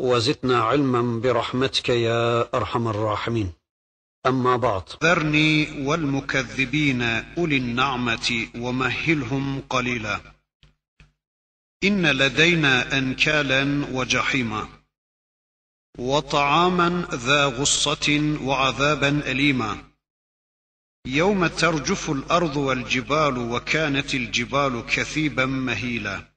وزدنا علما برحمتك يا أرحم الراحمين. أما بعد. ذرني والمكذبين أولي النعمة ومهلهم قليلا. إن لدينا أنكالا وجحيما. وطعاما ذا غصة وعذابا أليما. يوم ترجف الأرض والجبال وكانت الجبال كثيبا مهيلا.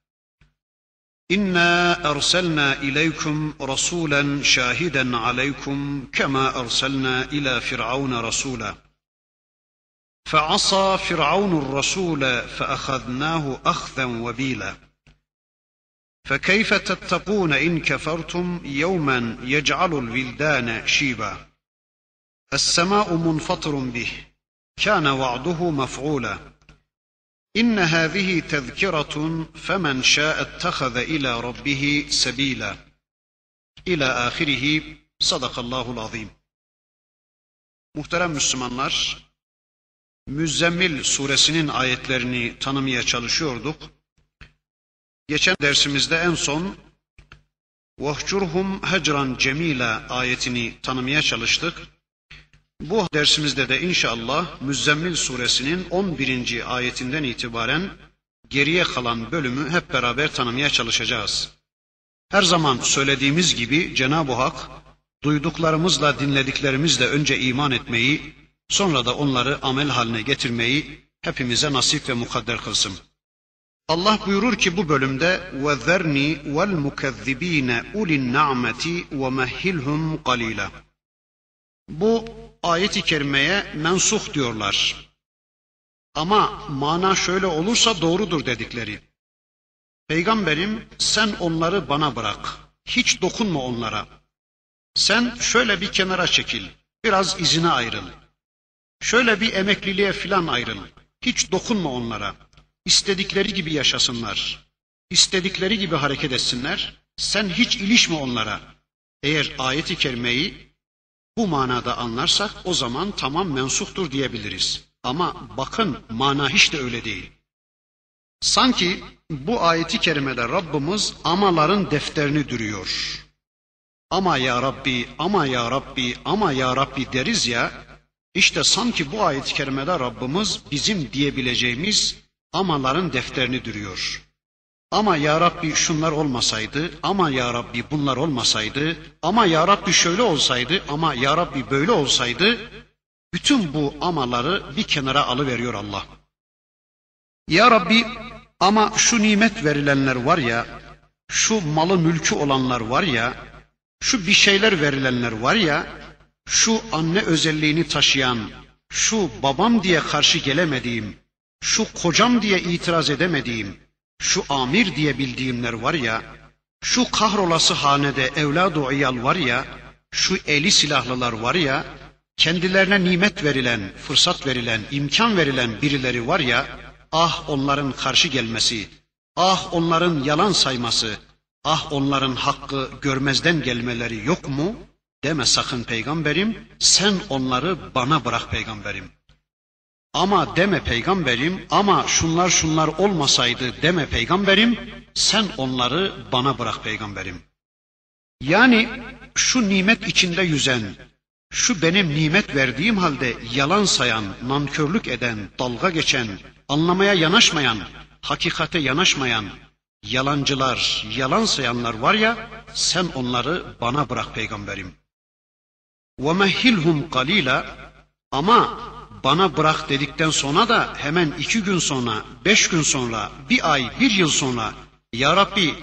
انا ارسلنا اليكم رسولا شاهدا عليكم كما ارسلنا إلى فرعون رسولا. فعصى فرعون الرسول فاخذناه اخذا وبيلا. فكيف تتقون ان كفرتم يوما يجعل الولدان شيبا. السماء منفطر به. كان وعده مفعولا. ان هذه تذكره فمن شاء اتخذ الى ربه سبيلا الى اخره صدق الله العظيم Muhterem Müslümanlar, Müzzemmil suresinin ayetlerini tanımaya çalışıyorduk. Geçen dersimizde en son وَهْجُرْهُمْ hecran cemila ayetini tanımaya çalıştık. Bu dersimizde de inşallah Müzzemmil suresinin 11. ayetinden itibaren geriye kalan bölümü hep beraber tanımaya çalışacağız. Her zaman söylediğimiz gibi Cenab-ı Hak duyduklarımızla dinlediklerimizle önce iman etmeyi, sonra da onları amel haline getirmeyi hepimize nasip ve mukadder kılsın. Allah buyurur ki bu bölümde وَذَرْنِي وَالْمُكَذِّب۪ينَ اُلِ النَّعْمَةِ وَمَهِّلْهُمْ قَلِيلًا Bu ayet-i kerimeye mensuh diyorlar. Ama mana şöyle olursa doğrudur dedikleri. Peygamberim sen onları bana bırak. Hiç dokunma onlara. Sen şöyle bir kenara çekil. Biraz izine ayrıl. Şöyle bir emekliliğe filan ayrıl. Hiç dokunma onlara. İstedikleri gibi yaşasınlar. İstedikleri gibi hareket etsinler. Sen hiç ilişme onlara. Eğer ayeti kerimeyi bu manada anlarsak o zaman tamam mensuhtur diyebiliriz. Ama bakın mana hiç de öyle değil. Sanki bu ayeti kerimede Rabbimiz amaların defterini dürüyor. Ama ya Rabbi, ama ya Rabbi, ama ya Rabbi deriz ya, işte sanki bu ayet-i kerimede Rabbimiz bizim diyebileceğimiz amaların defterini dürüyor. Ama ya Rabbi şunlar olmasaydı, ama ya Rabbi bunlar olmasaydı, ama ya Rabbi şöyle olsaydı, ama ya Rabbi böyle olsaydı, bütün bu amaları bir kenara alıveriyor Allah. Ya Rabbi ama şu nimet verilenler var ya, şu malı mülkü olanlar var ya, şu bir şeyler verilenler var ya, şu anne özelliğini taşıyan, şu babam diye karşı gelemediğim, şu kocam diye itiraz edemediğim, şu amir diye bildiğimler var ya, şu kahrolası hanede evladu iyal var ya, şu eli silahlılar var ya, kendilerine nimet verilen, fırsat verilen, imkan verilen birileri var ya, ah onların karşı gelmesi, ah onların yalan sayması, ah onların hakkı görmezden gelmeleri yok mu? Deme sakın peygamberim, sen onları bana bırak peygamberim.'' Ama deme peygamberim, ama şunlar şunlar olmasaydı deme peygamberim, sen onları bana bırak peygamberim. Yani şu nimet içinde yüzen, şu benim nimet verdiğim halde yalan sayan, nankörlük eden, dalga geçen, anlamaya yanaşmayan, hakikate yanaşmayan, yalancılar, yalan sayanlar var ya, sen onları bana bırak peygamberim. وَمَهِّلْهُمْ قَلِيلًا Ama bana bırak dedikten sonra da hemen iki gün sonra, beş gün sonra, bir ay, bir yıl sonra Ya Rabbi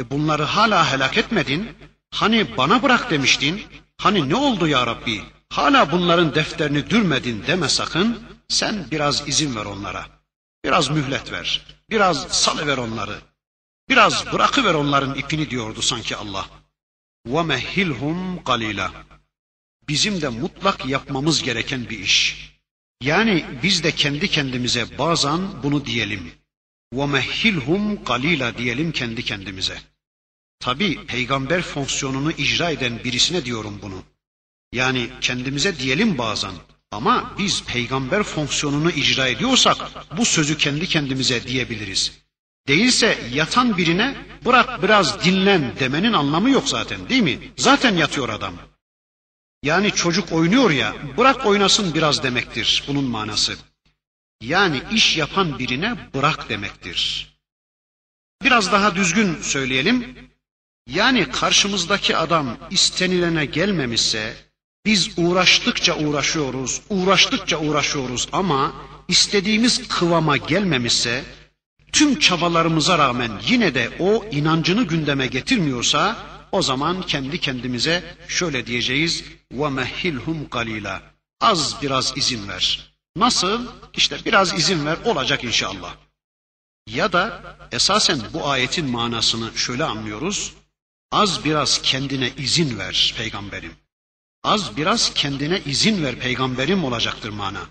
e bunları hala helak etmedin. Hani bana bırak demiştin. Hani ne oldu Ya Rabbi? Hala bunların defterini dürmedin deme sakın. Sen biraz izin ver onlara. Biraz mühlet ver. Biraz salıver onları. Biraz bırakıver onların ipini diyordu sanki Allah. وَمَهِّلْهُمْ قَلِيلًا Bizim de mutlak yapmamız gereken bir iş. Yani biz de kendi kendimize bazen bunu diyelim. وَمَهِّلْهُمْ قَلِيلًا diyelim kendi kendimize. Tabi peygamber fonksiyonunu icra eden birisine diyorum bunu. Yani kendimize diyelim bazen. Ama biz peygamber fonksiyonunu icra ediyorsak bu sözü kendi kendimize diyebiliriz. Değilse yatan birine bırak biraz dinlen demenin anlamı yok zaten değil mi? Zaten yatıyor adam. Yani çocuk oynuyor ya bırak oynasın biraz demektir bunun manası. Yani iş yapan birine bırak demektir. Biraz daha düzgün söyleyelim. Yani karşımızdaki adam istenilene gelmemişse biz uğraştıkça uğraşıyoruz, uğraştıkça uğraşıyoruz ama istediğimiz kıvama gelmemişse tüm çabalarımıza rağmen yine de o inancını gündeme getirmiyorsa o zaman kendi kendimize şöyle diyeceğiz وَمَهِّلْهُمْ قَلِيلًا Az biraz izin ver. Nasıl? İşte biraz izin ver olacak inşallah. Ya da esasen bu ayetin manasını şöyle anlıyoruz. Az biraz kendine izin ver peygamberim. Az biraz kendine izin ver peygamberim olacaktır mana.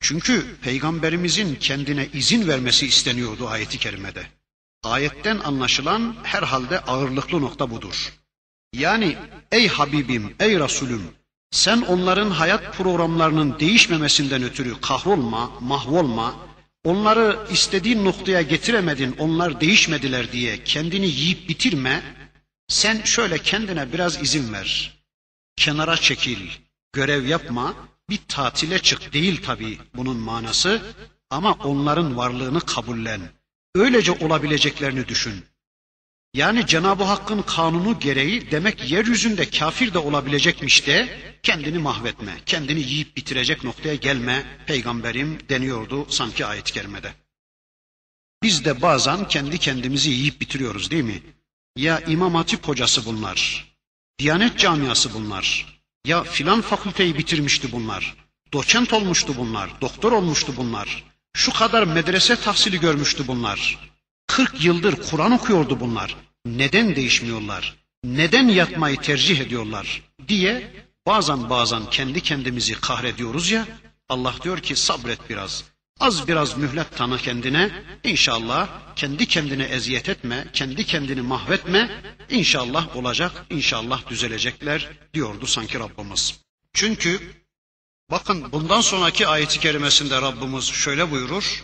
Çünkü peygamberimizin kendine izin vermesi isteniyordu ayeti kerimede. Ayetten anlaşılan herhalde ağırlıklı nokta budur. Yani ey Habibim, ey Resulüm sen onların hayat programlarının değişmemesinden ötürü kahrolma, mahvolma, onları istediğin noktaya getiremedin, onlar değişmediler diye kendini yiyip bitirme. Sen şöyle kendine biraz izin ver. Kenara çekil, görev yapma, bir tatile çık değil tabii bunun manası ama onların varlığını kabullen. Öylece olabileceklerini düşün. Yani Cenab-ı Hakk'ın kanunu gereği demek yeryüzünde kafir de olabilecekmiş de kendini mahvetme, kendini yiyip bitirecek noktaya gelme peygamberim deniyordu sanki ayet-i kerimede. Biz de bazen kendi kendimizi yiyip bitiriyoruz değil mi? Ya İmam Hatip hocası bunlar, Diyanet camiası bunlar, ya filan fakülteyi bitirmişti bunlar, doçent olmuştu bunlar, doktor olmuştu bunlar, şu kadar medrese tahsili görmüştü bunlar. 40 yıldır Kur'an okuyordu bunlar. Neden değişmiyorlar? Neden yatmayı tercih ediyorlar? diye bazen bazen kendi kendimizi kahrediyoruz ya. Allah diyor ki sabret biraz. Az biraz mühlet tanı kendine. İnşallah kendi kendine eziyet etme, kendi kendini mahvetme. İnşallah olacak, inşallah düzelecekler diyordu sanki Rabbimiz. Çünkü bakın bundan sonraki ayeti kerimesinde Rabbimiz şöyle buyurur.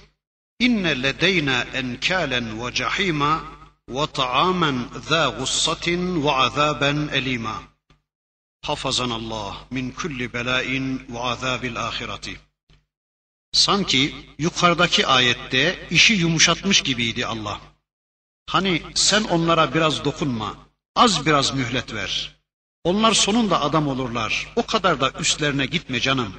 İnne ledeyna enkalen ve cahima ve ta'amen zâ gussatin ve azâben elîmâ. Hafazanallah min kulli belâin ve azâbil âhireti. Sanki yukarıdaki ayette işi yumuşatmış gibiydi Allah. Hani sen onlara biraz dokunma, az biraz mühlet ver. Onlar sonunda adam olurlar. O kadar da üstlerine gitme canım.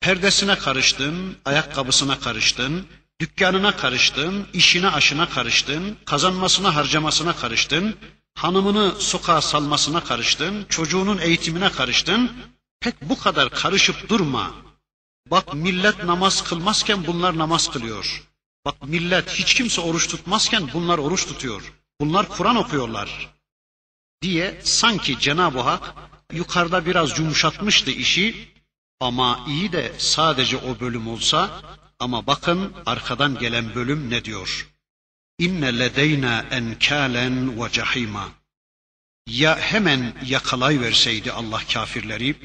Perdesine karıştın, ayakkabısına karıştın, dükkanına karıştın, işine aşına karıştın, kazanmasına harcamasına karıştın, hanımını sokağa salmasına karıştın, çocuğunun eğitimine karıştın. Pek bu kadar karışıp durma. Bak millet namaz kılmazken bunlar namaz kılıyor. Bak millet hiç kimse oruç tutmazken bunlar oruç tutuyor. Bunlar Kur'an okuyorlar. Diye sanki Cenab-ı Hak yukarıda biraz yumuşatmıştı işi ama iyi de sadece o bölüm olsa ama bakın arkadan gelen bölüm ne diyor? İnne ledeyna enkalen ve cahima. Ya hemen yakalay verseydi Allah kafirleri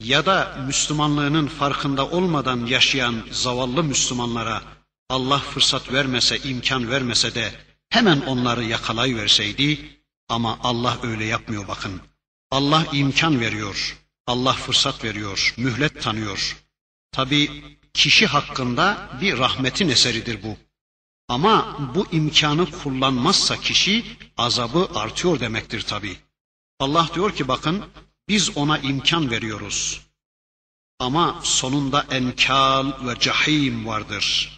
ya da Müslümanlığının farkında olmadan yaşayan zavallı Müslümanlara Allah fırsat vermese, imkan vermese de hemen onları yakalay verseydi ama Allah öyle yapmıyor bakın. Allah imkan veriyor. Allah fırsat veriyor, mühlet tanıyor. Tabi kişi hakkında bir rahmetin eseridir bu. Ama bu imkanı kullanmazsa kişi azabı artıyor demektir tabi. Allah diyor ki bakın biz ona imkan veriyoruz. Ama sonunda enkal ve cahim vardır.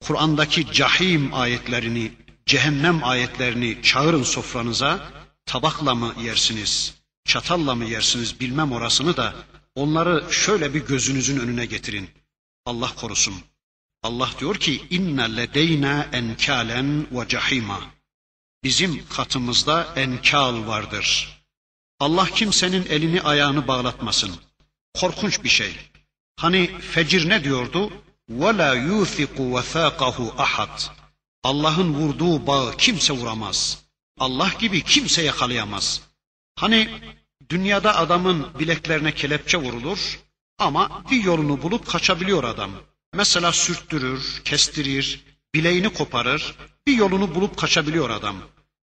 Kur'an'daki cahim ayetlerini, cehennem ayetlerini çağırın sofranıza, tabakla mı yersiniz, çatalla mı yersiniz bilmem orasını da onları şöyle bir gözünüzün önüne getirin. Allah korusun. Allah diyor ki inna ledeyna enkalen ve cahima. bizim katımızda enkal vardır. Allah kimsenin elini ayağını bağlatmasın. Korkunç bir şey. Hani fecir ne diyordu? وَلَا يُوثِقُ وَثَاقَهُ ahad. Allah'ın vurduğu bağı kimse vuramaz. Allah gibi kimse yakalayamaz. Hani dünyada adamın bileklerine kelepçe vurulur ama bir yolunu bulup kaçabiliyor adam. Mesela sürttürür, kestirir, bileğini koparır, bir yolunu bulup kaçabiliyor adam.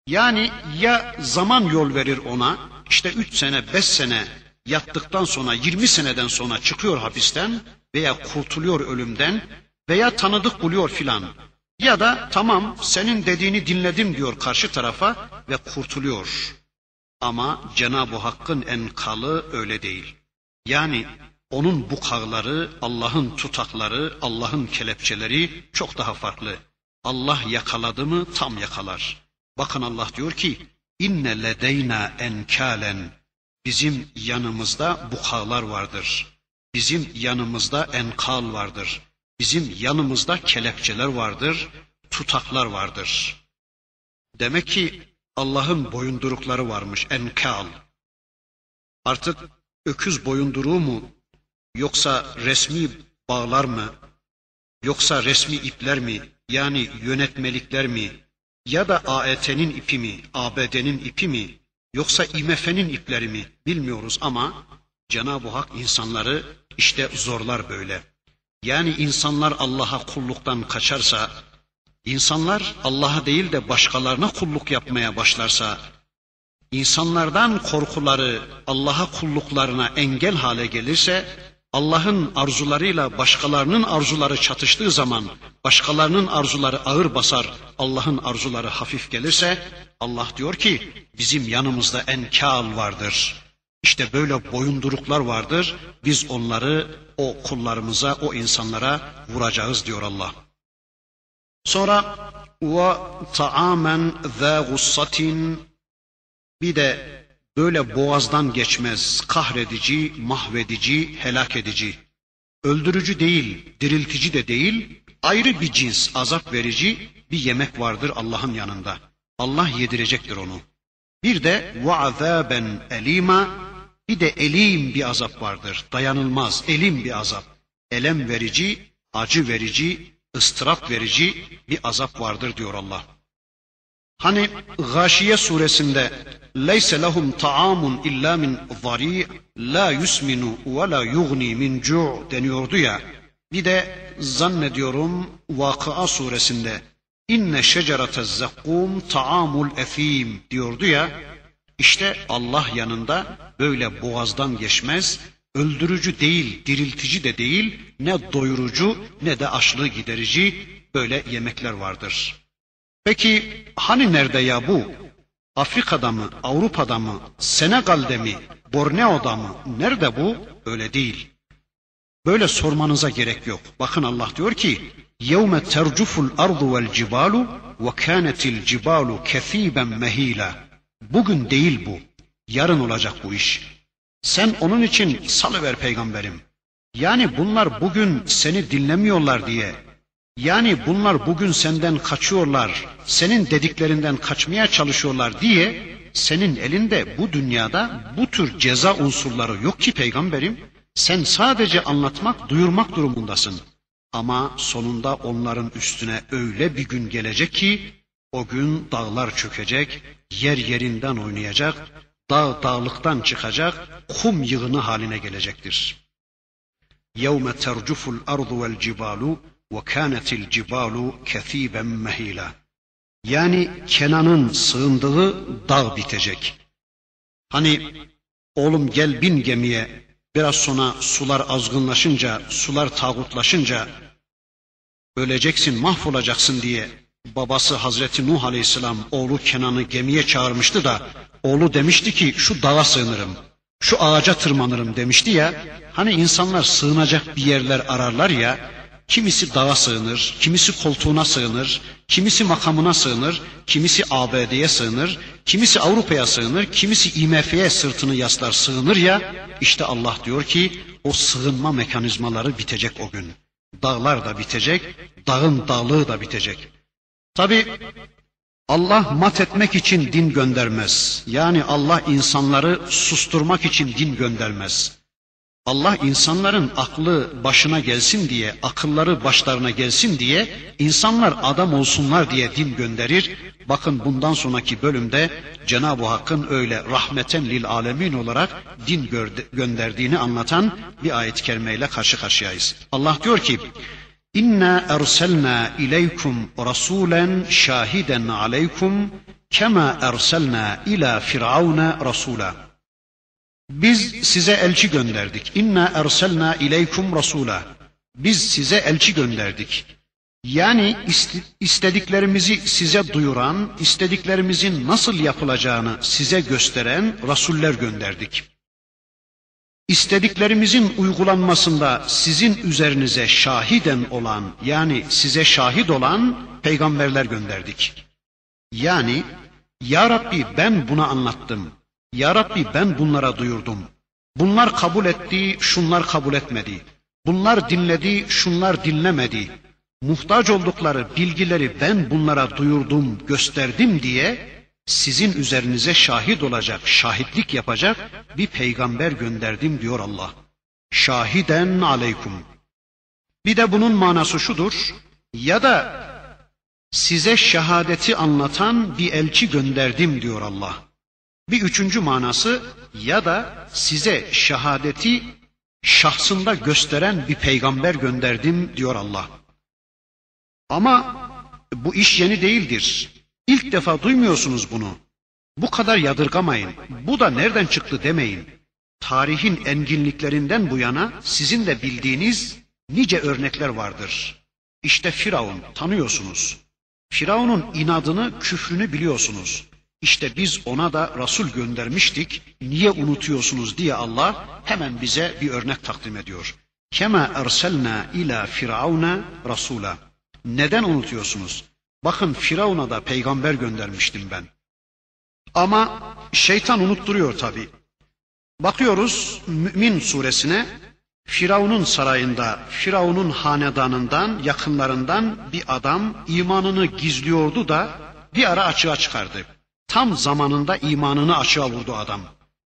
Yani ya zaman yol verir ona, işte üç sene, beş sene yattıktan sonra, yirmi seneden sonra çıkıyor hapisten veya kurtuluyor ölümden veya tanıdık buluyor filan. Ya da tamam senin dediğini dinledim diyor karşı tarafa ve kurtuluyor. Ama Cenab-ı Hakk'ın enkalı öyle değil. Yani onun bukağları, Allah'ın tutakları, Allah'ın kelepçeleri çok daha farklı. Allah yakaladı mı tam yakalar. Bakın Allah diyor ki, inne ledeyna enkalen. Bizim yanımızda bukağlar vardır. Bizim yanımızda enkal vardır. Bizim yanımızda kelepçeler vardır, tutaklar vardır. Demek ki Allah'ın boyundurukları varmış, enkal. Artık öküz boyunduruğu mu, yoksa resmi bağlar mı, yoksa resmi ipler mi, yani yönetmelikler mi, ya da AET'nin ipi mi, ABD'nin ipi mi, yoksa IMF'nin ipleri mi bilmiyoruz ama Cenab-ı Hak insanları işte zorlar böyle. Yani insanlar Allah'a kulluktan kaçarsa, insanlar Allah'a değil de başkalarına kulluk yapmaya başlarsa, insanlardan korkuları Allah'a kulluklarına engel hale gelirse, Allah'ın arzularıyla başkalarının arzuları çatıştığı zaman, başkalarının arzuları ağır basar, Allah'ın arzuları hafif gelirse, Allah diyor ki, bizim yanımızda enkal vardır. İşte böyle boyunduruklar vardır. Biz onları o kullarımıza, o insanlara vuracağız diyor Allah. Sonra ve taamen za gussatin bir de böyle boğazdan geçmez, kahredici, mahvedici, helak edici. Öldürücü değil, diriltici de değil, ayrı bir cins, azap verici bir yemek vardır Allah'ın yanında. Allah yedirecektir onu. Bir de ve azaben elima bir de elim bir azap vardır. Dayanılmaz, elim bir azap. Elem verici, acı verici, ıstırap verici bir azap vardır diyor Allah. Hani Gâşiye suresinde leyse lehum taamun illa min zari la yusminu ve la yugni min cu' deniyordu ya. Bir de zannediyorum Vakıa suresinde inne şecerete zekkum taamul efim diyordu ya. İşte Allah yanında böyle boğazdan geçmez, öldürücü değil, diriltici de değil, ne doyurucu ne de açlığı giderici böyle yemekler vardır. Peki hani nerede ya bu? Afrika'da mı, Avrupa'da mı, Senegal'de mi, Borneo'da mı? Nerede bu? Öyle değil. Böyle sormanıza gerek yok. Bakın Allah diyor ki: "Yevme tercuful ardu vel cibalu ve kânetil cibalu kesiben mehila." Bugün değil bu. Yarın olacak bu iş. Sen onun için salıver peygamberim. Yani bunlar bugün seni dinlemiyorlar diye. Yani bunlar bugün senden kaçıyorlar, senin dediklerinden kaçmaya çalışıyorlar diye senin elinde bu dünyada bu tür ceza unsurları yok ki peygamberim. Sen sadece anlatmak, duyurmak durumundasın. Ama sonunda onların üstüne öyle bir gün gelecek ki o gün dağlar çökecek, yer yerinden oynayacak, dağ dağlıktan çıkacak, kum yığını haline gelecektir. يَوْمَ تَرْجُفُ الْأَرْضُ وَالْجِبَالُ وَكَانَتِ الْجِبَالُ كَثِيبًا مَهِيلًا Yani Kenan'ın sığındığı dağ bitecek. Hani oğlum gel bin gemiye, biraz sonra sular azgınlaşınca, sular tağutlaşınca öleceksin, mahvolacaksın diye babası Hazreti Nuh Aleyhisselam oğlu Kenan'ı gemiye çağırmıştı da oğlu demişti ki şu dağa sığınırım, şu ağaca tırmanırım demişti ya. Hani insanlar sığınacak bir yerler ararlar ya. Kimisi dağa sığınır, kimisi koltuğuna sığınır, kimisi makamına sığınır, kimisi ABD'ye sığınır, kimisi Avrupa'ya sığınır, kimisi IMF'ye sırtını yaslar sığınır ya. İşte Allah diyor ki o sığınma mekanizmaları bitecek o gün. Dağlar da bitecek, dağın dağlığı da bitecek. Tabi Allah mat etmek için din göndermez. Yani Allah insanları susturmak için din göndermez. Allah insanların aklı başına gelsin diye, akılları başlarına gelsin diye, insanlar adam olsunlar diye din gönderir. Bakın bundan sonraki bölümde Cenab-ı Hakk'ın öyle rahmeten lil alemin olarak din gönderdiğini anlatan bir ayet-i kerimeyle karşı karşıyayız. Allah diyor ki, İnna erselna ileykum rasulen şahiden aleykum kema erselna ila firavuna rasula. Biz size elçi gönderdik. İnna erselna ileykum rasula. Biz size elçi gönderdik. Yani istediklerimizi size duyuran, istediklerimizin nasıl yapılacağını size gösteren rasuller gönderdik. İstediklerimizin uygulanmasında sizin üzerinize şahiden olan yani size şahit olan peygamberler gönderdik. Yani ya Rabbi ben buna anlattım. Ya Rabbi ben bunlara duyurdum. Bunlar kabul etti, şunlar kabul etmedi. Bunlar dinledi, şunlar dinlemedi. Muhtaç oldukları bilgileri ben bunlara duyurdum, gösterdim diye sizin üzerinize şahit olacak, şahitlik yapacak bir peygamber gönderdim diyor Allah. Şahiden aleykum. Bir de bunun manası şudur. Ya da size şehadeti anlatan bir elçi gönderdim diyor Allah. Bir üçüncü manası ya da size şehadeti şahsında gösteren bir peygamber gönderdim diyor Allah. Ama bu iş yeni değildir. İlk defa duymuyorsunuz bunu. Bu kadar yadırgamayın. Bu da nereden çıktı demeyin. Tarihin enginliklerinden bu yana sizin de bildiğiniz nice örnekler vardır. İşte Firavun tanıyorsunuz. Firavun'un inadını, küfrünü biliyorsunuz. İşte biz ona da Resul göndermiştik. Niye unutuyorsunuz diye Allah hemen bize bir örnek takdim ediyor. Kema erselna ila firavuna rasula. Neden unutuyorsunuz? Bakın Firavun'a da peygamber göndermiştim ben. Ama şeytan unutturuyor tabi. Bakıyoruz Mümin suresine Firavun'un sarayında, Firavun'un hanedanından, yakınlarından bir adam imanını gizliyordu da bir ara açığa çıkardı. Tam zamanında imanını açığa vurdu adam.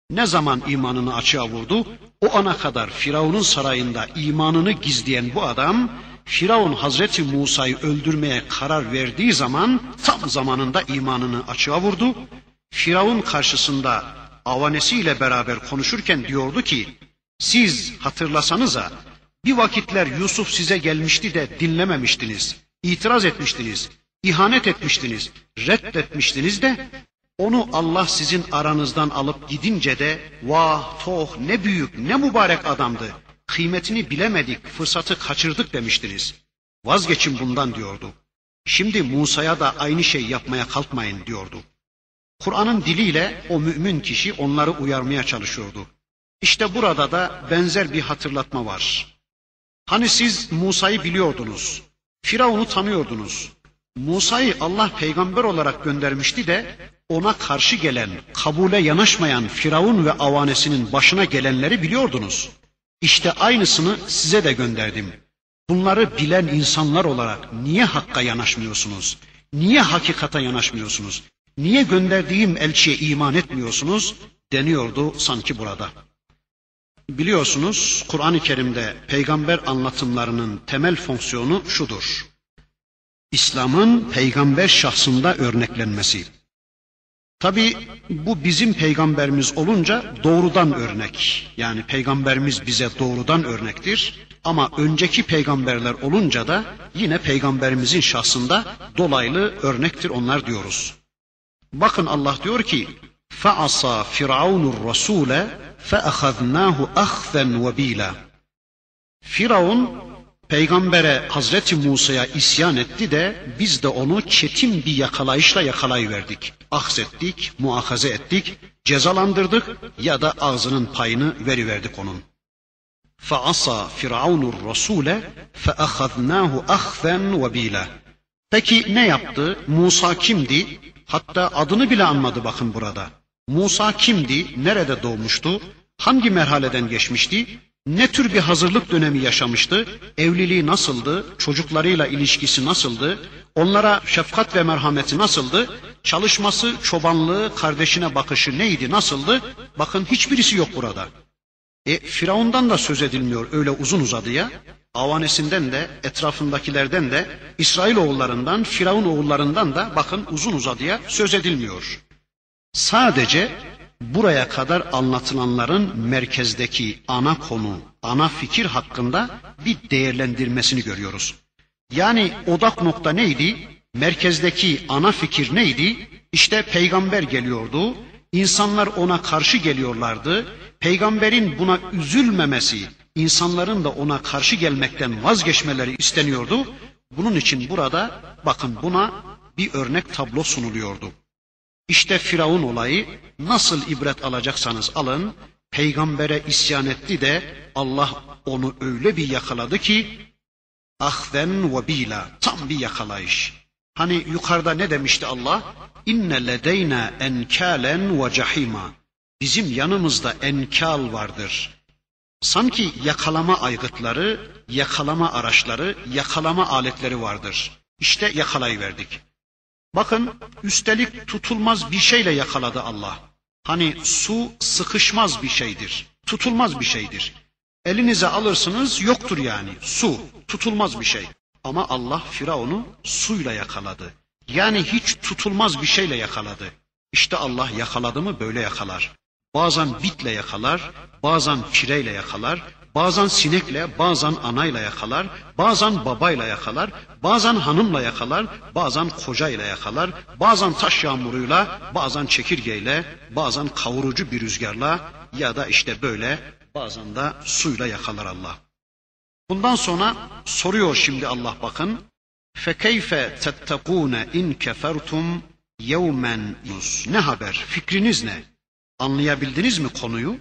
Ne zaman imanını açığa vurdu? O ana kadar Firavun'un sarayında imanını gizleyen bu adam Firavun Hazreti Musa'yı öldürmeye karar verdiği zaman tam zamanında imanını açığa vurdu. Firavun karşısında avanesiyle beraber konuşurken diyordu ki siz hatırlasanıza bir vakitler Yusuf size gelmişti de dinlememiştiniz, itiraz etmiştiniz, ihanet etmiştiniz, reddetmiştiniz de onu Allah sizin aranızdan alıp gidince de vah toh ne büyük ne mübarek adamdı kıymetini bilemedik, fırsatı kaçırdık demiştiniz. Vazgeçin bundan diyordu. Şimdi Musa'ya da aynı şey yapmaya kalkmayın diyordu. Kur'an'ın diliyle o mümin kişi onları uyarmaya çalışıyordu. İşte burada da benzer bir hatırlatma var. Hani siz Musa'yı biliyordunuz, Firavun'u tanıyordunuz. Musa'yı Allah peygamber olarak göndermişti de ona karşı gelen, kabule yanaşmayan Firavun ve avanesinin başına gelenleri biliyordunuz. İşte aynısını size de gönderdim. Bunları bilen insanlar olarak niye hakka yanaşmıyorsunuz? Niye hakikata yanaşmıyorsunuz? Niye gönderdiğim elçiye iman etmiyorsunuz? Deniyordu sanki burada. Biliyorsunuz Kur'an-ı Kerim'de peygamber anlatımlarının temel fonksiyonu şudur. İslam'ın peygamber şahsında örneklenmesi. Tabi bu bizim peygamberimiz olunca doğrudan örnek. Yani peygamberimiz bize doğrudan örnektir. Ama önceki peygamberler olunca da yine peygamberimizin şahsında dolaylı örnektir onlar diyoruz. Bakın Allah diyor ki: "Fa'asa Firavunur Rasule fa'akhadnahu akhzan vabila." Firavun peygambere Hazreti Musa'ya isyan etti de biz de onu çetin bir yakalayışla yakalayıverdik aksettik, muahaze ettik, cezalandırdık ya da ağzının payını veriverdik onun. فَعَصَى فِرْعَوْنُ الرَّسُولَ فَأَخَذْنَاهُ أَخْذًا وَب۪يلًا Peki ne yaptı? Musa kimdi? Hatta adını bile anmadı bakın burada. Musa kimdi? Nerede doğmuştu? Hangi merhaleden geçmişti? Ne tür bir hazırlık dönemi yaşamıştı? Evliliği nasıldı? Çocuklarıyla ilişkisi nasıldı? Onlara şefkat ve merhameti nasıldı? Çalışması, çobanlığı, kardeşine bakışı neydi, nasıldı? Bakın hiçbirisi yok burada. E, Firavundan da söz edilmiyor öyle uzun uzadıya. Avanesinden de, etrafındakilerden de, İsrail oğullarından, Firavun oğullarından da bakın uzun uzadıya söz edilmiyor. Sadece buraya kadar anlatılanların merkezdeki ana konu, ana fikir hakkında bir değerlendirmesini görüyoruz. Yani odak nokta neydi? Merkezdeki ana fikir neydi? İşte peygamber geliyordu. İnsanlar ona karşı geliyorlardı. Peygamberin buna üzülmemesi, insanların da ona karşı gelmekten vazgeçmeleri isteniyordu. Bunun için burada bakın buna bir örnek tablo sunuluyordu. İşte Firavun olayı nasıl ibret alacaksanız alın. Peygambere isyan etti de Allah onu öyle bir yakaladı ki ahven ve bila tam bir yakalayış. Hani yukarıda ne demişti Allah? İnne ledeyna enkalen ve cahima. Bizim yanımızda enkal vardır. Sanki yakalama aygıtları, yakalama araçları, yakalama aletleri vardır. İşte yakalayıverdik. Bakın üstelik tutulmaz bir şeyle yakaladı Allah. Hani su sıkışmaz bir şeydir. Tutulmaz bir şeydir. Elinize alırsınız yoktur yani. Su tutulmaz bir şey. Ama Allah Firavun'u suyla yakaladı. Yani hiç tutulmaz bir şeyle yakaladı. İşte Allah yakaladı mı böyle yakalar. Bazen bitle yakalar, bazen fireyle yakalar, bazen sinekle, bazen anayla yakalar, bazen babayla yakalar, bazen hanımla yakalar, bazen kocayla yakalar, bazen taş yağmuruyla, bazen çekirgeyle, bazen kavurucu bir rüzgarla ya da işte böyle bazen de suyla yakalar Allah. Bundan sonra soruyor şimdi Allah bakın. فَكَيْفَ تَتَّقُونَ اِنْ كَفَرْتُمْ يَوْمًا Ne haber? Fikriniz ne? Anlayabildiniz mi konuyu?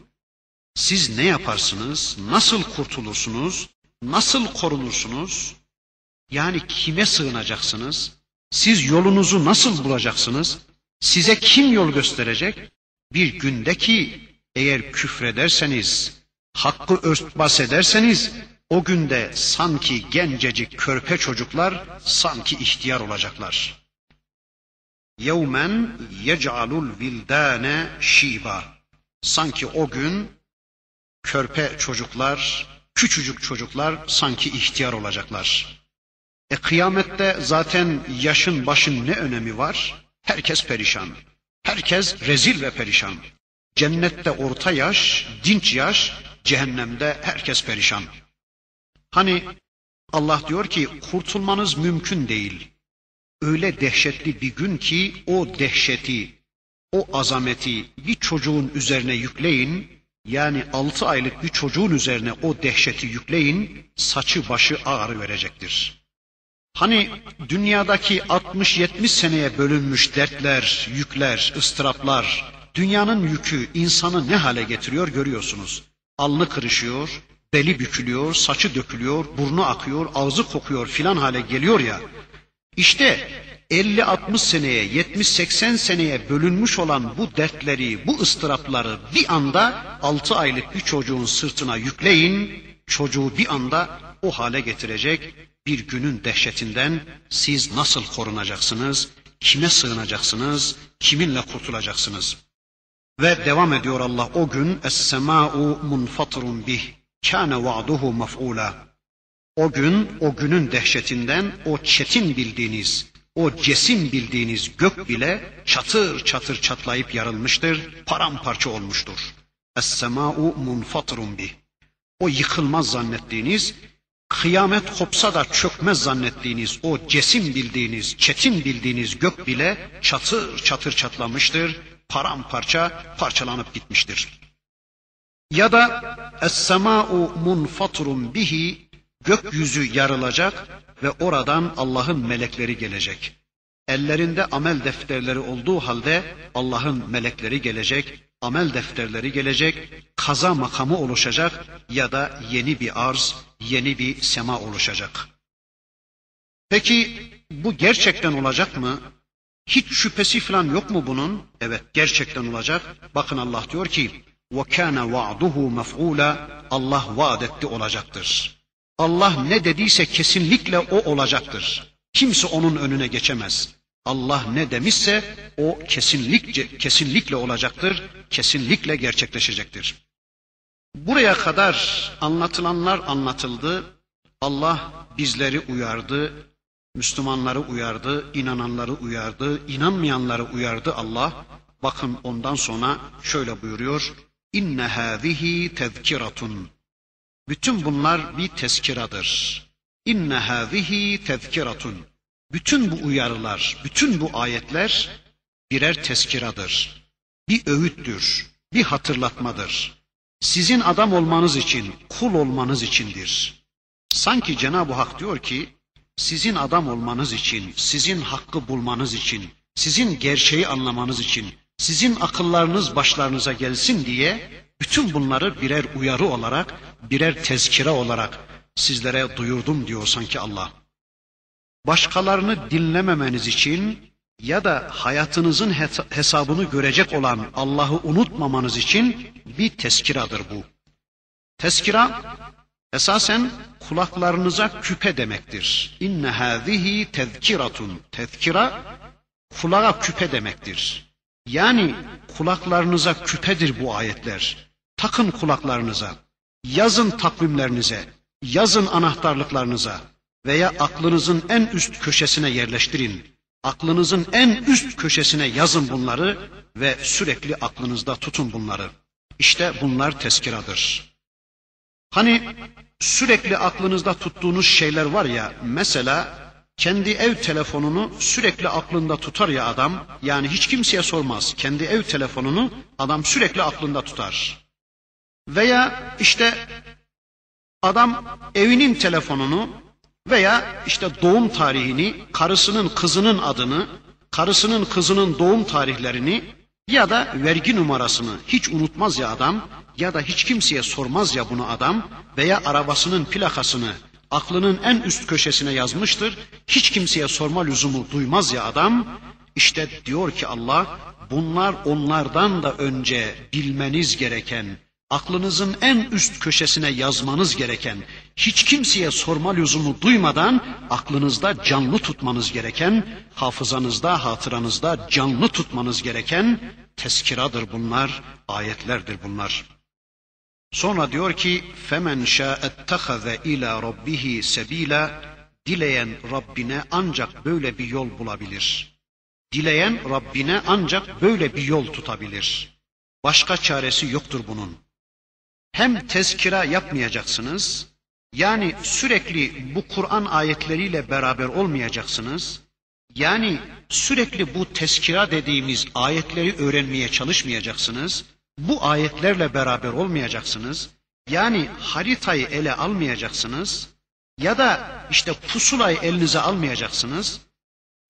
Siz ne yaparsınız? Nasıl kurtulursunuz? Nasıl korunursunuz? Yani kime sığınacaksınız? Siz yolunuzu nasıl bulacaksınız? Size kim yol gösterecek? Bir günde ki eğer küfrederseniz, hakkı örtbas ederseniz o günde sanki gencecik körpe çocuklar sanki ihtiyar olacaklar. Yevmen yec'alul vildane şiba. Sanki o gün körpe çocuklar, küçücük çocuklar sanki ihtiyar olacaklar. E kıyamette zaten yaşın başın ne önemi var? Herkes perişan. Herkes rezil ve perişan. Cennette orta yaş, dinç yaş, cehennemde herkes perişan. Hani Allah diyor ki kurtulmanız mümkün değil. Öyle dehşetli bir gün ki o dehşeti, o azameti bir çocuğun üzerine yükleyin, yani altı aylık bir çocuğun üzerine o dehşeti yükleyin, saçı başı ağrı verecektir. Hani dünyadaki 60-70 seneye bölünmüş dertler, yükler, ıstıraplar, dünyanın yükü insanı ne hale getiriyor görüyorsunuz. Alnı kırışıyor, beli bükülüyor, saçı dökülüyor, burnu akıyor, ağzı kokuyor filan hale geliyor ya. İşte 50-60 seneye, 70-80 seneye bölünmüş olan bu dertleri, bu ıstırapları bir anda 6 aylık bir çocuğun sırtına yükleyin, çocuğu bir anda o hale getirecek bir günün dehşetinden siz nasıl korunacaksınız, kime sığınacaksınız, kiminle kurtulacaksınız? Ve devam ediyor Allah o gün es-sema'u munfatirun bih kâne va'duhu mef'ûlâ. O gün, o günün dehşetinden o çetin bildiğiniz, o cesim bildiğiniz gök bile çatır çatır çatlayıp yarılmıştır, paramparça olmuştur. Es-semâ'u munfatirun bih. O yıkılmaz zannettiğiniz, kıyamet kopsa da çökmez zannettiğiniz, o cesim bildiğiniz, çetin bildiğiniz gök bile çatır çatır çatlamıştır, paramparça parçalanıp gitmiştir. Ya da es-sema'u munfaturun bihi gökyüzü yarılacak ve oradan Allah'ın melekleri gelecek. Ellerinde amel defterleri olduğu halde Allah'ın melekleri gelecek, amel defterleri gelecek, kaza makamı oluşacak ya da yeni bir arz, yeni bir sema oluşacak. Peki bu gerçekten olacak mı? Hiç şüphesi falan yok mu bunun? Evet gerçekten olacak. Bakın Allah diyor ki وَكَانَ وَعْدُهُ مَفْعُولًا Allah vaad etti olacaktır. Allah ne dediyse kesinlikle o olacaktır. Kimse onun önüne geçemez. Allah ne demişse o kesinlikle kesinlikle olacaktır, kesinlikle gerçekleşecektir. Buraya kadar anlatılanlar anlatıldı. Allah bizleri uyardı, Müslümanları uyardı, inananları uyardı, inanmayanları uyardı Allah. Bakın ondan sonra şöyle buyuruyor. İnne hâzihi tezkiratun. Bütün bunlar bir tezkiradır. İnne hâzihi tezkiratun. Bütün bu uyarılar, bütün bu ayetler birer tezkiradır. Bir öğüttür, bir hatırlatmadır. Sizin adam olmanız için, kul olmanız içindir. Sanki Cenab-ı Hak diyor ki, sizin adam olmanız için, sizin hakkı bulmanız için, sizin gerçeği anlamanız için, sizin akıllarınız başlarınıza gelsin diye bütün bunları birer uyarı olarak, birer tezkire olarak sizlere duyurdum diyor sanki Allah. Başkalarını dinlememeniz için ya da hayatınızın hesabını görecek olan Allah'ı unutmamanız için bir tezkiradır bu. Tezkira esasen kulaklarınıza küpe demektir. İnne hâzihi tezkiratun. Tezkira kulağa küpe demektir. Yani kulaklarınıza küpedir bu ayetler. Takın kulaklarınıza, yazın takvimlerinize, yazın anahtarlıklarınıza veya aklınızın en üst köşesine yerleştirin. Aklınızın en üst köşesine yazın bunları ve sürekli aklınızda tutun bunları. İşte bunlar tezkiradır. Hani sürekli aklınızda tuttuğunuz şeyler var ya, mesela kendi ev telefonunu sürekli aklında tutar ya adam, yani hiç kimseye sormaz. Kendi ev telefonunu adam sürekli aklında tutar. Veya işte adam evinin telefonunu veya işte doğum tarihini, karısının kızının adını, karısının kızının doğum tarihlerini ya da vergi numarasını hiç unutmaz ya adam ya da hiç kimseye sormaz ya bunu adam veya arabasının plakasını aklının en üst köşesine yazmıştır. Hiç kimseye sorma lüzumu duymaz ya adam. İşte diyor ki Allah bunlar onlardan da önce bilmeniz gereken, aklınızın en üst köşesine yazmanız gereken, hiç kimseye sorma lüzumu duymadan aklınızda canlı tutmanız gereken, hafızanızda, hatıranızda canlı tutmanız gereken tezkiradır bunlar, ayetlerdir bunlar. Sonra diyor ki femen şa'ettehaze ila rabbihi sebila dileyen Rabbine ancak böyle bir yol bulabilir. Dileyen Rabbine ancak böyle bir yol tutabilir. Başka çaresi yoktur bunun. Hem tezkira yapmayacaksınız, yani sürekli bu Kur'an ayetleriyle beraber olmayacaksınız. Yani sürekli bu tezkira dediğimiz ayetleri öğrenmeye çalışmayacaksınız bu ayetlerle beraber olmayacaksınız. Yani haritayı ele almayacaksınız ya da işte pusulayı elinize almayacaksınız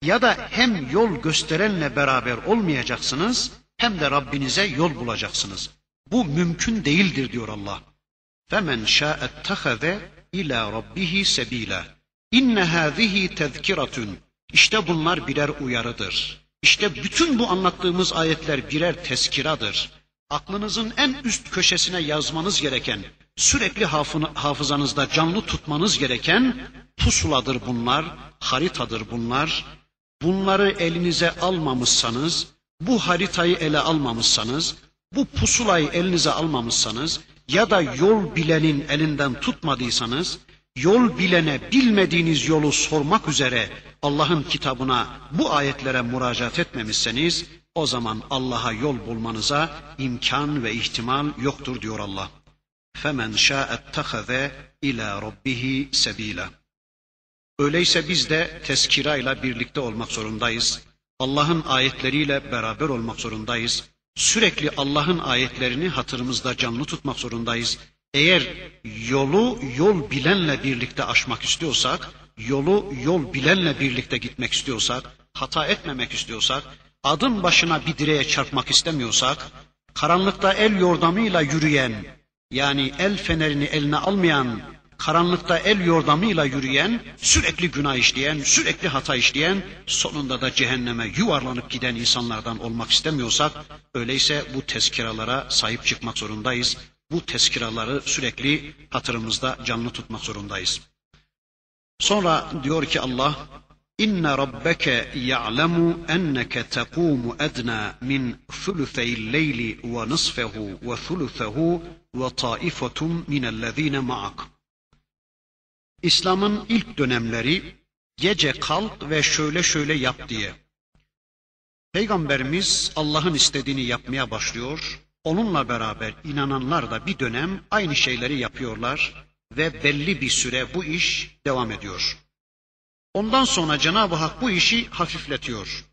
ya da hem yol gösterenle beraber olmayacaksınız hem de Rabbinize yol bulacaksınız. Bu mümkün değildir diyor Allah. Femen şa'ettehaze ila rabbihi sebila. İnne hâzihi tezkiratun. İşte bunlar birer uyarıdır. İşte bütün bu anlattığımız ayetler birer tezkiradır aklınızın en üst köşesine yazmanız gereken, sürekli hafızanızda canlı tutmanız gereken pusuladır bunlar, haritadır bunlar. Bunları elinize almamışsanız, bu haritayı ele almamışsanız, bu pusulayı elinize almamışsanız ya da yol bilenin elinden tutmadıysanız, yol bilene bilmediğiniz yolu sormak üzere Allah'ın kitabına bu ayetlere müracaat etmemişseniz o zaman Allah'a yol bulmanıza imkan ve ihtimal yoktur diyor Allah. Femen şa'ettehaze ila rabbihi sebila. Öyleyse biz de tezkira ile birlikte olmak zorundayız. Allah'ın ayetleriyle beraber olmak zorundayız. Sürekli Allah'ın ayetlerini hatırımızda canlı tutmak zorundayız. Eğer yolu yol bilenle birlikte aşmak istiyorsak, yolu yol bilenle birlikte gitmek istiyorsak, hata etmemek istiyorsak, adım başına bir direğe çarpmak istemiyorsak, karanlıkta el yordamıyla yürüyen, yani el fenerini eline almayan, karanlıkta el yordamıyla yürüyen, sürekli günah işleyen, sürekli hata işleyen, sonunda da cehenneme yuvarlanıp giden insanlardan olmak istemiyorsak, öyleyse bu tezkiralara sahip çıkmak zorundayız. Bu tezkiraları sürekli hatırımızda canlı tutmak zorundayız. Sonra diyor ki Allah, Ya'lemu enneke tekumu edna min thulutheyl leyli ve nisfehu ve thuluthahu ve taifetum minellezine ma'ak. İslam'ın ilk dönemleri gece kalk ve şöyle şöyle yap diye. Peygamberimiz Allah'ın istediğini yapmaya başlıyor. Onunla beraber inananlar da bir dönem aynı şeyleri yapıyorlar ve belli bir süre bu iş devam ediyor. Ondan sonra Cenab-ı Hak bu işi hafifletiyor.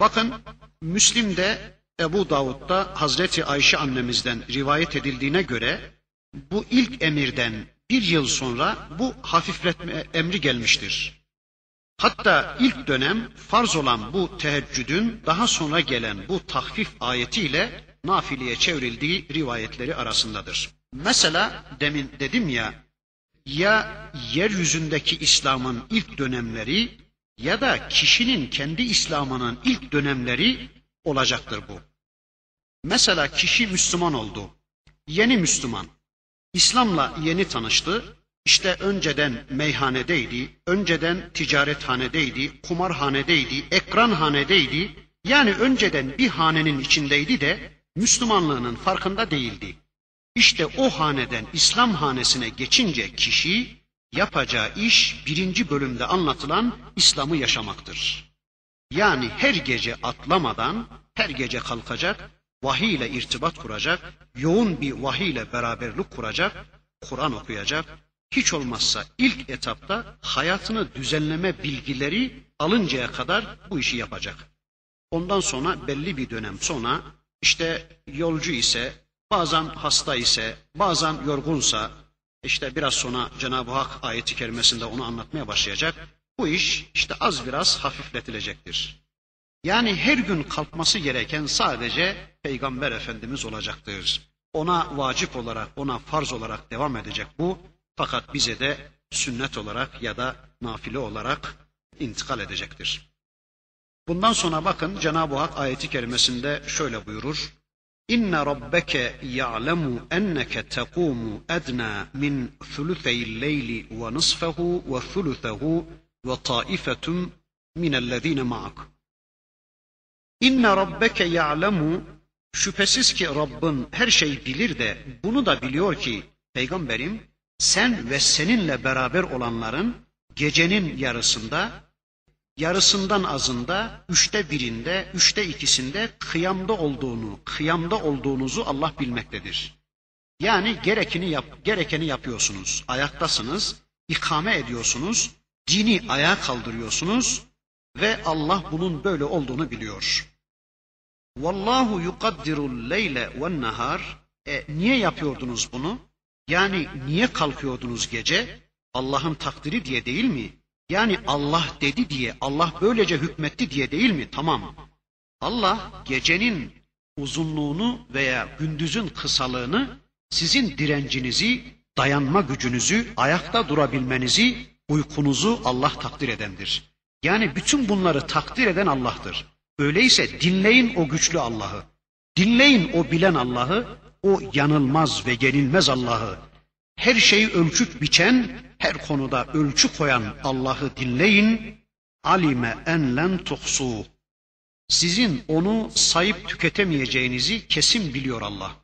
Bakın Müslim'de Ebu Davud'da Hazreti Ayşe annemizden rivayet edildiğine göre bu ilk emirden bir yıl sonra bu hafifletme emri gelmiştir. Hatta ilk dönem farz olan bu teheccüdün daha sonra gelen bu tahfif ayetiyle nafileye çevrildiği rivayetleri arasındadır. Mesela demin dedim ya ya yeryüzündeki İslam'ın ilk dönemleri ya da kişinin kendi İslam'ının ilk dönemleri olacaktır bu. Mesela kişi Müslüman oldu. Yeni Müslüman. İslam'la yeni tanıştı. İşte önceden meyhanedeydi, önceden ticarethanedeydi, kumarhanedeydi, ekranhanedeydi. Yani önceden bir hanenin içindeydi de Müslümanlığının farkında değildi. İşte o haneden İslam hanesine geçince kişi yapacağı iş birinci bölümde anlatılan İslam'ı yaşamaktır. Yani her gece atlamadan her gece kalkacak, vahiy ile irtibat kuracak, yoğun bir vahiy ile beraberlik kuracak, Kur'an okuyacak. Hiç olmazsa ilk etapta hayatını düzenleme bilgileri alıncaya kadar bu işi yapacak. Ondan sonra belli bir dönem sonra işte yolcu ise, bazen hasta ise, bazen yorgunsa, işte biraz sonra Cenab-ı Hak ayeti kerimesinde onu anlatmaya başlayacak. Bu iş işte az biraz hafifletilecektir. Yani her gün kalkması gereken sadece Peygamber Efendimiz olacaktır. Ona vacip olarak, ona farz olarak devam edecek bu. Fakat bize de sünnet olarak ya da nafile olarak intikal edecektir. Bundan sonra bakın Cenab-ı Hak ayeti kerimesinde şöyle buyurur. Ya'lemu enneke tekumu edna min thulutheyl leyli ve nisfehu ve thuluthahu ve taifetum minellezine ma'ak. İnne rabbeke ya'lemu şüphesiz ki Rabbin her şeyi bilir de bunu da biliyor ki peygamberim sen ve seninle beraber olanların gecenin yarısında yarısından azında, üçte birinde, üçte ikisinde kıyamda olduğunu, kıyamda olduğunuzu Allah bilmektedir. Yani gerekeni yap, gerekeni yapıyorsunuz. Ayaktasınız, ikame ediyorsunuz, dini ayağa kaldırıyorsunuz ve Allah bunun böyle olduğunu biliyor. Vallahu yukaddirul leyle ve nahar. E, niye yapıyordunuz bunu? Yani niye kalkıyordunuz gece? Allah'ın takdiri diye değil mi? Yani Allah dedi diye, Allah böylece hükmetti diye değil mi? Tamam. Allah gecenin uzunluğunu veya gündüzün kısalığını sizin direncinizi, dayanma gücünüzü, ayakta durabilmenizi, uykunuzu Allah takdir edendir. Yani bütün bunları takdir eden Allah'tır. Öyleyse dinleyin o güçlü Allah'ı. Dinleyin o bilen Allah'ı, o yanılmaz ve yenilmez Allah'ı. Her şeyi ölçüp biçen, her konuda ölçü koyan Allah'ı dinleyin. Alime en tuhsu. Sizin onu sayıp tüketemeyeceğinizi kesin biliyor Allah.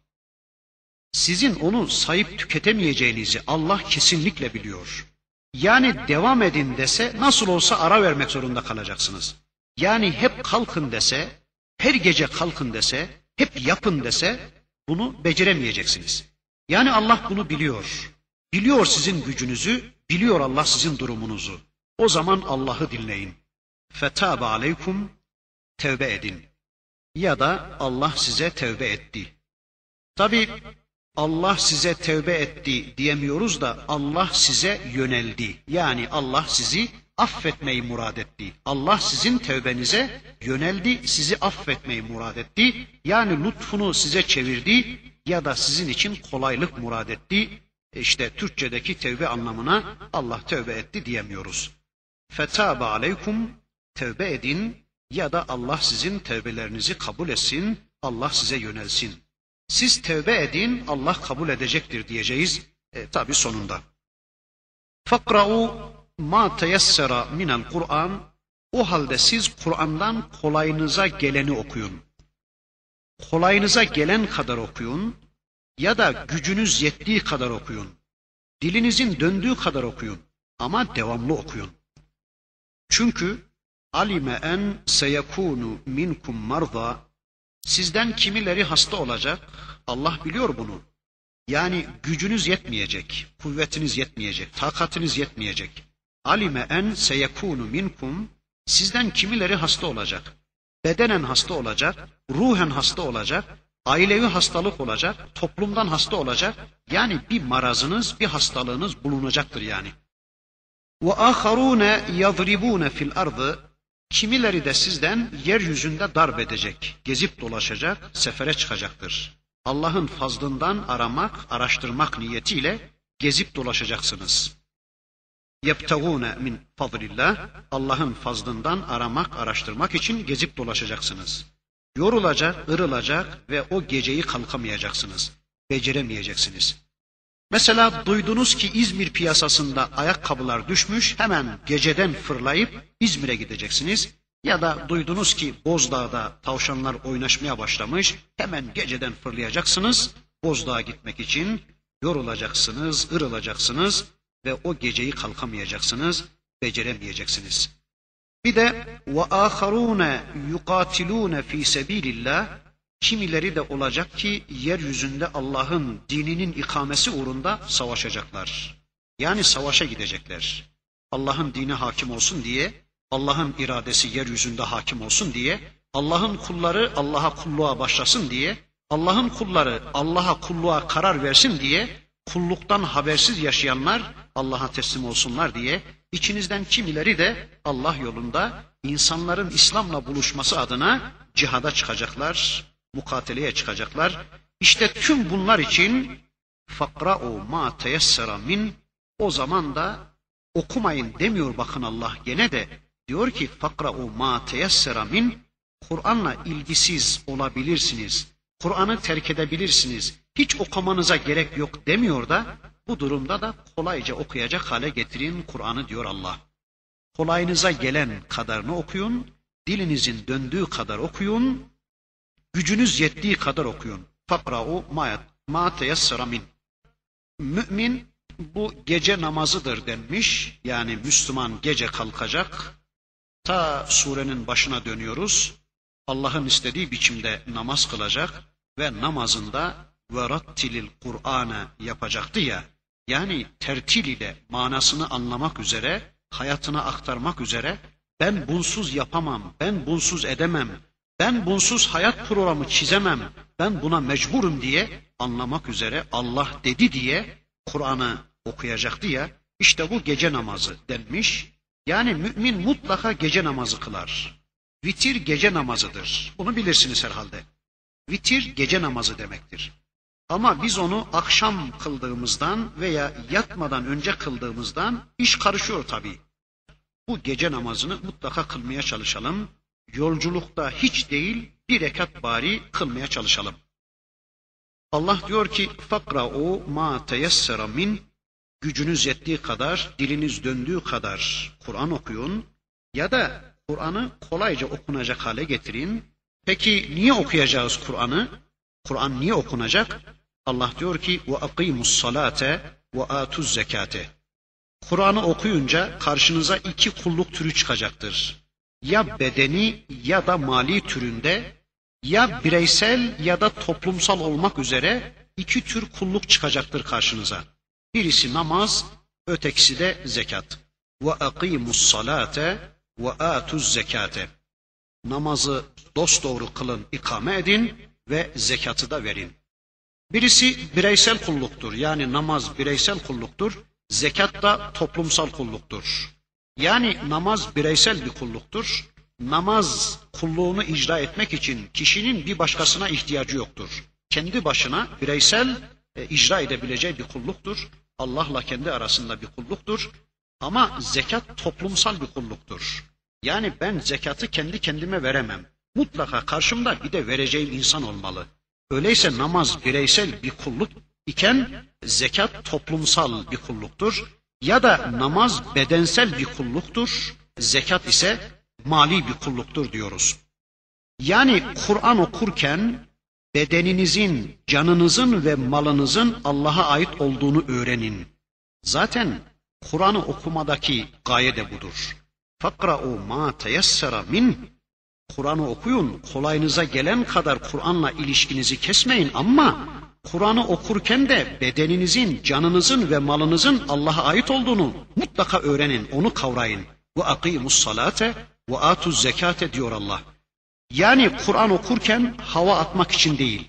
Sizin onu sayıp tüketemeyeceğinizi Allah kesinlikle biliyor. Yani devam edin dese nasıl olsa ara vermek zorunda kalacaksınız. Yani hep kalkın dese, her gece kalkın dese, hep yapın dese bunu beceremeyeceksiniz. Yani Allah bunu biliyor. Biliyor sizin gücünüzü, biliyor Allah sizin durumunuzu. O zaman Allah'ı dinleyin. Fetabe aleykum, tevbe edin. Ya da Allah size tevbe etti. Tabi Allah size tevbe etti diyemiyoruz da Allah size yöneldi. Yani Allah sizi affetmeyi murad etti. Allah sizin tevbenize yöneldi, sizi affetmeyi murad etti. Yani lütfunu size çevirdi ya da sizin için kolaylık murad etti. İşte Türkçedeki tevbe anlamına Allah tevbe etti diyemiyoruz. Fetabe aleykum tevbe edin ya da Allah sizin tevbelerinizi kabul etsin, Allah size yönelsin. Siz tevbe edin, Allah kabul edecektir diyeceğiz e, tabi sonunda. Fakra'u ma teyessera minel Kur'an O halde siz Kur'an'dan kolayınıza geleni okuyun. Kolayınıza gelen kadar okuyun ya da gücünüz yettiği kadar okuyun. Dilinizin döndüğü kadar okuyun ama devamlı okuyun. Çünkü alime en seyekunu minkum marza sizden kimileri hasta olacak Allah biliyor bunu. Yani gücünüz yetmeyecek, kuvvetiniz yetmeyecek, takatiniz yetmeyecek. Alime en seyekunu minkum sizden kimileri hasta olacak. Bedenen hasta olacak, ruhen hasta olacak, ailevi hastalık olacak, toplumdan hasta olacak. Yani bir marazınız, bir hastalığınız bulunacaktır yani. Ve aharune yadribune fil ardı Kimileri de sizden yeryüzünde darp edecek, gezip dolaşacak, sefere çıkacaktır. Allah'ın fazlından aramak, araştırmak niyetiyle gezip dolaşacaksınız. Yebtagune min fadlillah Allah'ın fazlından aramak, araştırmak için gezip dolaşacaksınız. Yorulacak, ırılacak ve o geceyi kalkamayacaksınız. Beceremeyeceksiniz. Mesela duydunuz ki İzmir piyasasında ayakkabılar düşmüş, hemen geceden fırlayıp İzmir'e gideceksiniz. Ya da duydunuz ki Bozdağ'da tavşanlar oynaşmaya başlamış, hemen geceden fırlayacaksınız. Bozdağ'a gitmek için yorulacaksınız, ırılacaksınız ve o geceyi kalkamayacaksınız, beceremeyeceksiniz. Bir de ve aharune yukatilune fi sebilillah Kimileri de olacak ki yeryüzünde Allah'ın dininin ikamesi uğrunda savaşacaklar. Yani savaşa gidecekler. Allah'ın dini hakim olsun diye, Allah'ın iradesi yeryüzünde hakim olsun diye, Allah'ın kulları Allah'a kulluğa başlasın diye, Allah'ın kulları Allah'a kulluğa karar versin diye, kulluktan habersiz yaşayanlar Allah'a teslim olsunlar diye, içinizden kimileri de Allah yolunda insanların İslam'la buluşması adına cihada çıkacaklar, mukateleye çıkacaklar. İşte tüm bunlar için fakra'u ma teyessera min o zaman da okumayın demiyor bakın Allah gene de diyor ki fakra'u ma teyessera min Kur'an'la ilgisiz olabilirsiniz. Kur'an'ı terk edebilirsiniz. Hiç okumanıza gerek yok demiyor da bu durumda da kolayca okuyacak hale getirin Kur'an'ı diyor Allah. Kolayınıza gelen kadarını okuyun, dilinizin döndüğü kadar okuyun, Gücünüz yettiği kadar okuyun. Fakra'u ma, teyessera min. Mümin bu gece namazıdır denmiş. Yani Müslüman gece kalkacak. Ta surenin başına dönüyoruz. Allah'ın istediği biçimde namaz kılacak ve namazında ve rattilil Kur'an'a yapacaktı ya. Yani tertil ile manasını anlamak üzere, hayatına aktarmak üzere ben bunsuz yapamam, ben bunsuz edemem, ben bunsuz hayat programı çizemem, ben buna mecburum diye anlamak üzere Allah dedi diye Kur'an'ı okuyacaktı ya, işte bu gece namazı denmiş. Yani mümin mutlaka gece namazı kılar. Vitir gece namazıdır. Bunu bilirsiniz herhalde. Vitir gece namazı demektir. Ama biz onu akşam kıldığımızdan veya yatmadan önce kıldığımızdan iş karışıyor tabii. Bu gece namazını mutlaka kılmaya çalışalım yolculukta hiç değil bir rekat bari kılmaya çalışalım. Allah diyor ki fakra'u ma teyessera min gücünüz yettiği kadar, diliniz döndüğü kadar Kur'an okuyun ya da Kur'an'ı kolayca okunacak hale getirin. Peki niye okuyacağız Kur'an'ı? Kur'an niye okunacak? Allah diyor ki ve akimus salate ve atuz zekate. Kur'an'ı okuyunca karşınıza iki kulluk türü çıkacaktır ya bedeni ya da mali türünde ya bireysel ya da toplumsal olmak üzere iki tür kulluk çıkacaktır karşınıza. Birisi namaz, ötekisi de zekat. Ve akimus salate ve atuz zekate. Namazı dosdoğru kılın, ikame edin ve zekatı da verin. Birisi bireysel kulluktur. Yani namaz bireysel kulluktur. Zekat da toplumsal kulluktur. Yani namaz bireysel bir kulluktur. Namaz kulluğunu icra etmek için kişinin bir başkasına ihtiyacı yoktur. Kendi başına bireysel e, icra edebileceği bir kulluktur. Allah'la kendi arasında bir kulluktur. Ama zekat toplumsal bir kulluktur. Yani ben zekatı kendi kendime veremem. Mutlaka karşımda bir de vereceğim insan olmalı. Öyleyse namaz bireysel bir kulluk iken zekat toplumsal bir kulluktur ya da namaz bedensel bir kulluktur, zekat ise mali bir kulluktur diyoruz. Yani Kur'an okurken bedeninizin, canınızın ve malınızın Allah'a ait olduğunu öğrenin. Zaten Kur'an'ı okumadaki gaye de budur. Fakra'u ma teyessera min. Kur'an'ı okuyun, kolayınıza gelen kadar Kur'an'la ilişkinizi kesmeyin ama Kur'an'ı okurken de bedeninizin, canınızın ve malınızın Allah'a ait olduğunu mutlaka öğrenin, onu kavrayın. Ve akimus salate ve atuz zekate diyor Allah. Yani Kur'an okurken hava atmak için değil,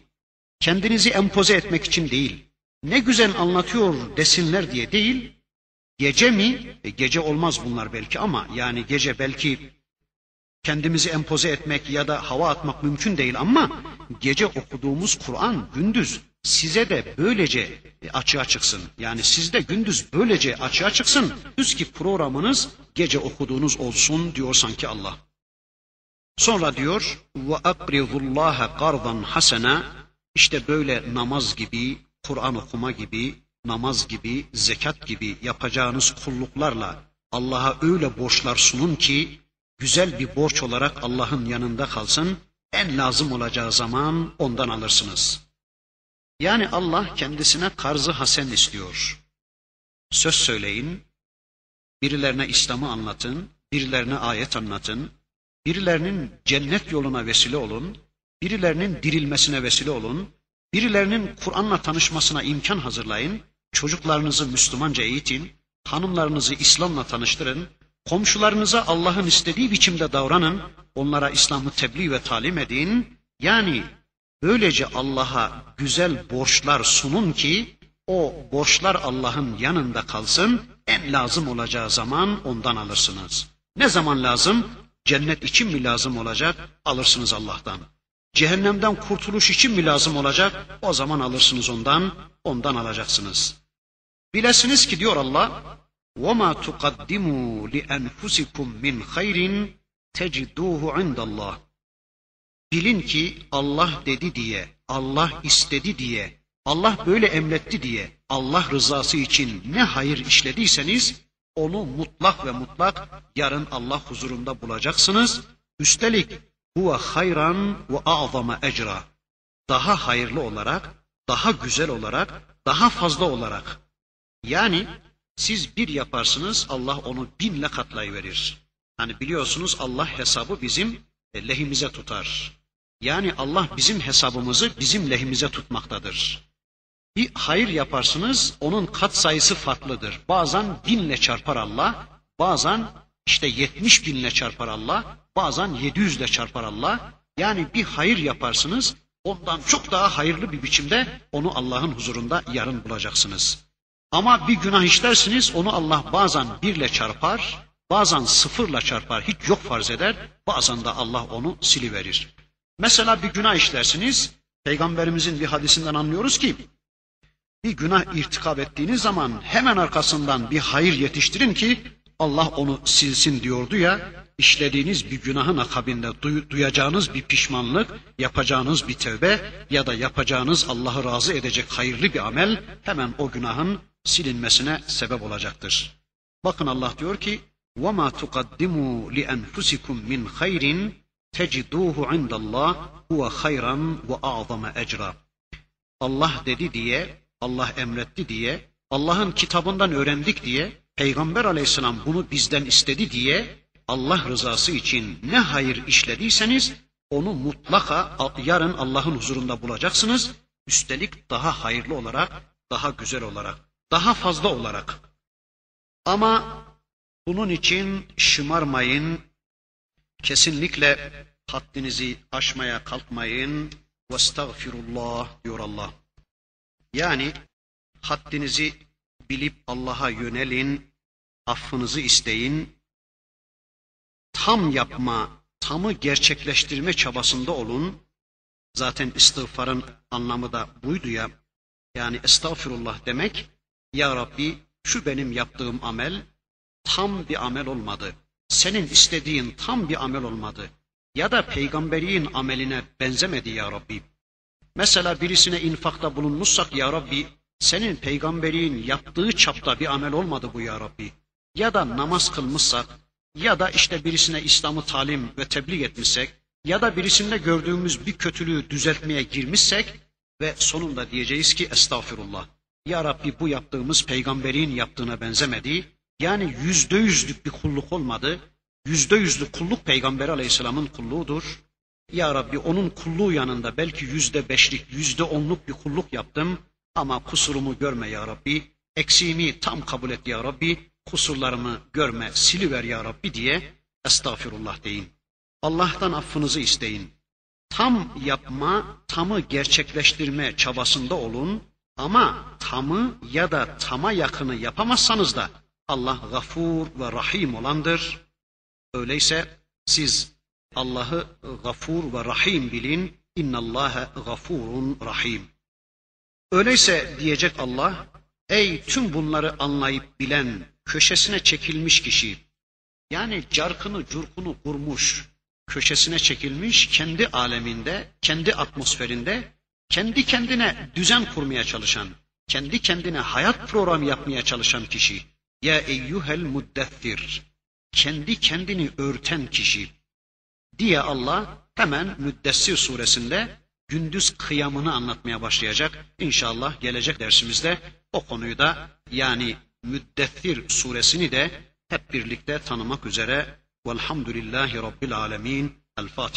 kendinizi empoze etmek için değil, ne güzel anlatıyor desinler diye değil, gece mi? E, gece olmaz bunlar belki ama yani gece belki kendimizi empoze etmek ya da hava atmak mümkün değil ama gece okuduğumuz Kur'an gündüz size de böylece açığa çıksın. Yani sizde gündüz böylece açığa çıksın. Düz ki programınız gece okuduğunuz olsun diyor sanki Allah. Sonra diyor ve akrizullaha kardan hasena işte böyle namaz gibi, Kur'an okuma gibi, namaz gibi, zekat gibi yapacağınız kulluklarla Allah'a öyle borçlar sunun ki güzel bir borç olarak Allah'ın yanında kalsın. En lazım olacağı zaman ondan alırsınız. Yani Allah kendisine karzı hasen istiyor. Söz söyleyin, birilerine İslam'ı anlatın, birilerine ayet anlatın, birilerinin cennet yoluna vesile olun, birilerinin dirilmesine vesile olun, birilerinin Kur'an'la tanışmasına imkan hazırlayın, çocuklarınızı Müslümanca eğitin, hanımlarınızı İslam'la tanıştırın, komşularınıza Allah'ın istediği biçimde davranın, onlara İslam'ı tebliğ ve talim edin. Yani böylece Allah'a güzel borçlar sunun ki o borçlar Allah'ın yanında kalsın, en lazım olacağı zaman ondan alırsınız. Ne zaman lazım? Cennet için mi lazım olacak? Alırsınız Allah'tan. Cehennemden kurtuluş için mi lazım olacak? O zaman alırsınız ondan, ondan alacaksınız. Bilesiniz ki diyor Allah, وَمَا تُقَدِّمُوا لِأَنْفُسِكُمْ مِنْ خَيْرٍ تَجِدُوهُ عِنْدَ اللّٰهِ Bilin ki Allah dedi diye, Allah istedi diye, Allah böyle emretti diye, Allah rızası için ne hayır işlediyseniz onu mutlak ve mutlak yarın Allah huzurunda bulacaksınız. Üstelik huve hayran ve a'zama ecra. Daha hayırlı olarak, daha güzel olarak, daha fazla olarak. yani siz bir yaparsınız Allah onu binle katlayıverir. Hani biliyorsunuz Allah hesabı bizim lehimize tutar. Yani Allah bizim hesabımızı bizim lehimize tutmaktadır. Bir hayır yaparsınız, onun kat sayısı farklıdır. Bazen binle çarpar Allah, bazen işte yetmiş binle çarpar Allah, bazen yedi yüzle çarpar Allah. Yani bir hayır yaparsınız, ondan çok daha hayırlı bir biçimde onu Allah'ın huzurunda yarın bulacaksınız. Ama bir günah işlersiniz, onu Allah bazen birle çarpar, bazen sıfırla çarpar, hiç yok farz eder, bazen de Allah onu siliverir. Mesela bir günah işlersiniz, Peygamberimizin bir hadisinden anlıyoruz ki, bir günah irtikap ettiğiniz zaman hemen arkasından bir hayır yetiştirin ki Allah onu silsin diyordu ya. işlediğiniz bir günahın akabinde duy, duyacağınız bir pişmanlık, yapacağınız bir tövbe ya da yapacağınız Allah'ı razı edecek hayırlı bir amel hemen o günahın silinmesine sebep olacaktır. Bakın Allah diyor ki: "Ve ma tuqaddimu li enfusikum min hayrin teciduhu indallah huve hayran ve a'zama ecra." Allah dedi diye Allah emretti diye, Allah'ın kitabından öğrendik diye, Peygamber aleyhisselam bunu bizden istedi diye, Allah rızası için ne hayır işlediyseniz, onu mutlaka yarın Allah'ın huzurunda bulacaksınız. Üstelik daha hayırlı olarak, daha güzel olarak, daha fazla olarak. Ama bunun için şımarmayın, kesinlikle haddinizi aşmaya kalkmayın. Vestağfirullah diyor Allah. Yani haddinizi bilip Allah'a yönelin, affınızı isteyin, tam yapma, tamı gerçekleştirme çabasında olun. Zaten istiğfarın anlamı da buydu ya. Yani estağfirullah demek, Ya Rabbi şu benim yaptığım amel tam bir amel olmadı. Senin istediğin tam bir amel olmadı. Ya da peygamberiyin ameline benzemedi ya Rabbi. Mesela birisine infakta bulunmuşsak ya Rabbi senin peygamberin yaptığı çapta bir amel olmadı bu ya Rabbi. Ya da namaz kılmışsak ya da işte birisine İslam'ı talim ve tebliğ etmişsek ya da birisinde gördüğümüz bir kötülüğü düzeltmeye girmişsek ve sonunda diyeceğiz ki estağfirullah. Ya Rabbi bu yaptığımız peygamberin yaptığına benzemedi. Yani yüzde yüzlük bir kulluk olmadı. Yüzde yüzlük kulluk peygamber aleyhisselamın kulluğudur. Ya Rabbi onun kulluğu yanında belki yüzde beşlik, yüzde onluk bir kulluk yaptım. Ama kusurumu görme ya Rabbi. Eksiğimi tam kabul et ya Rabbi. Kusurlarımı görme, siliver ya Rabbi diye estağfirullah deyin. Allah'tan affınızı isteyin. Tam yapma, tamı gerçekleştirme çabasında olun. Ama tamı ya da tama yakını yapamazsanız da Allah gafur ve rahim olandır. Öyleyse siz Allah'ı gafur ve rahim bilin. İnnallâhe gafurun rahim. Öyleyse diyecek Allah, ey tüm bunları anlayıp bilen, köşesine çekilmiş kişi, yani carkını curkunu kurmuş, köşesine çekilmiş, kendi aleminde, kendi atmosferinde, kendi kendine düzen kurmaya çalışan, kendi kendine hayat programı yapmaya çalışan kişi, ya eyyuhel muddethir, kendi kendini örten kişi diye Allah hemen Müddessir suresinde gündüz kıyamını anlatmaya başlayacak. İnşallah gelecek dersimizde o konuyu da yani Müddessir suresini de hep birlikte tanımak üzere. Velhamdülillahi Rabbil Alemin. El Fatiha.